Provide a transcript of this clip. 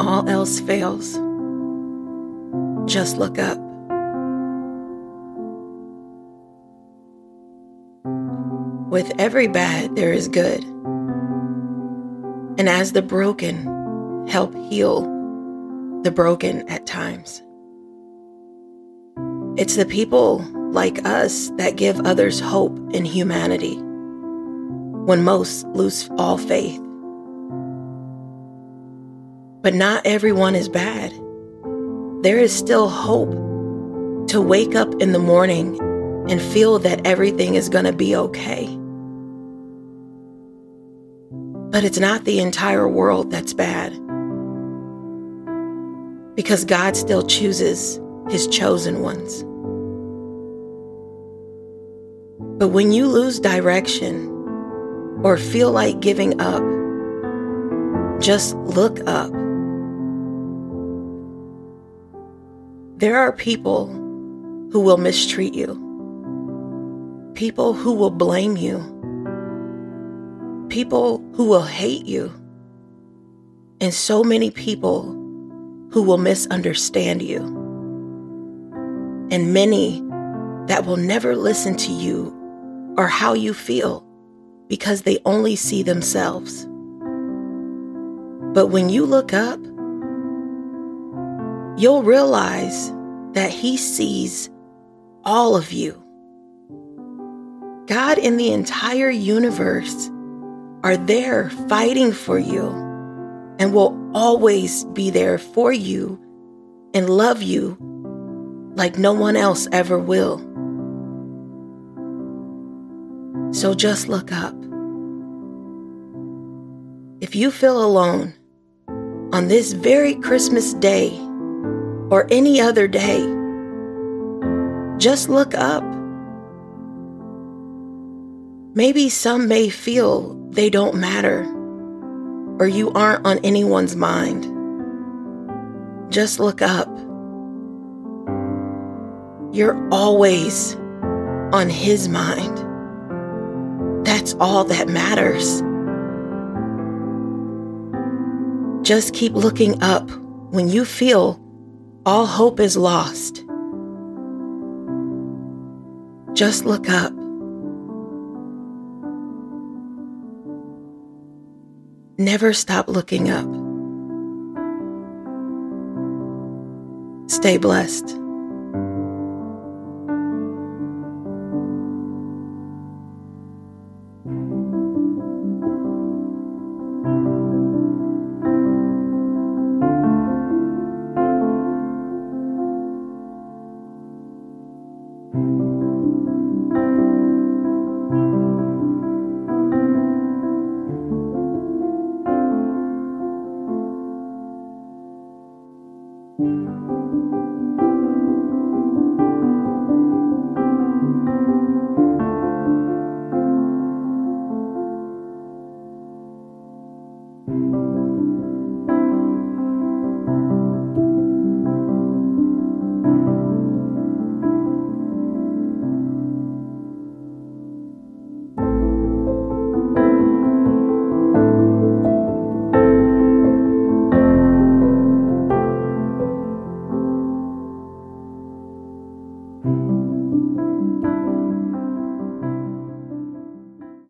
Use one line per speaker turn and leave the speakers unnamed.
all else fails, just look up. With every bad, there is good. And as the broken help heal the broken at times, it's the people like us that give others hope in humanity when most lose all faith. But not everyone is bad. There is still hope to wake up in the morning and feel that everything is going to be okay. But it's not the entire world that's bad. Because God still chooses his chosen ones. But when you lose direction or feel like giving up, just look up. There are people who will mistreat you, people who will blame you, people who will hate you, and so many people who will misunderstand you, and many that will never listen to you or how you feel because they only see themselves. But when you look up, you'll realize that He sees all of you. God and the entire universe are there fighting for you and will always be there for you and love you like no one else ever will. So just look up. If you feel alone on this very Christmas day or any other day, just look up. Maybe some may feel they don't matter or you aren't on anyone's mind. Just look up. You're always on His mind. That's all that matters. Just keep looking up when you feel all hope is lost. Just look up. Never stop looking up. Stay blessed. Música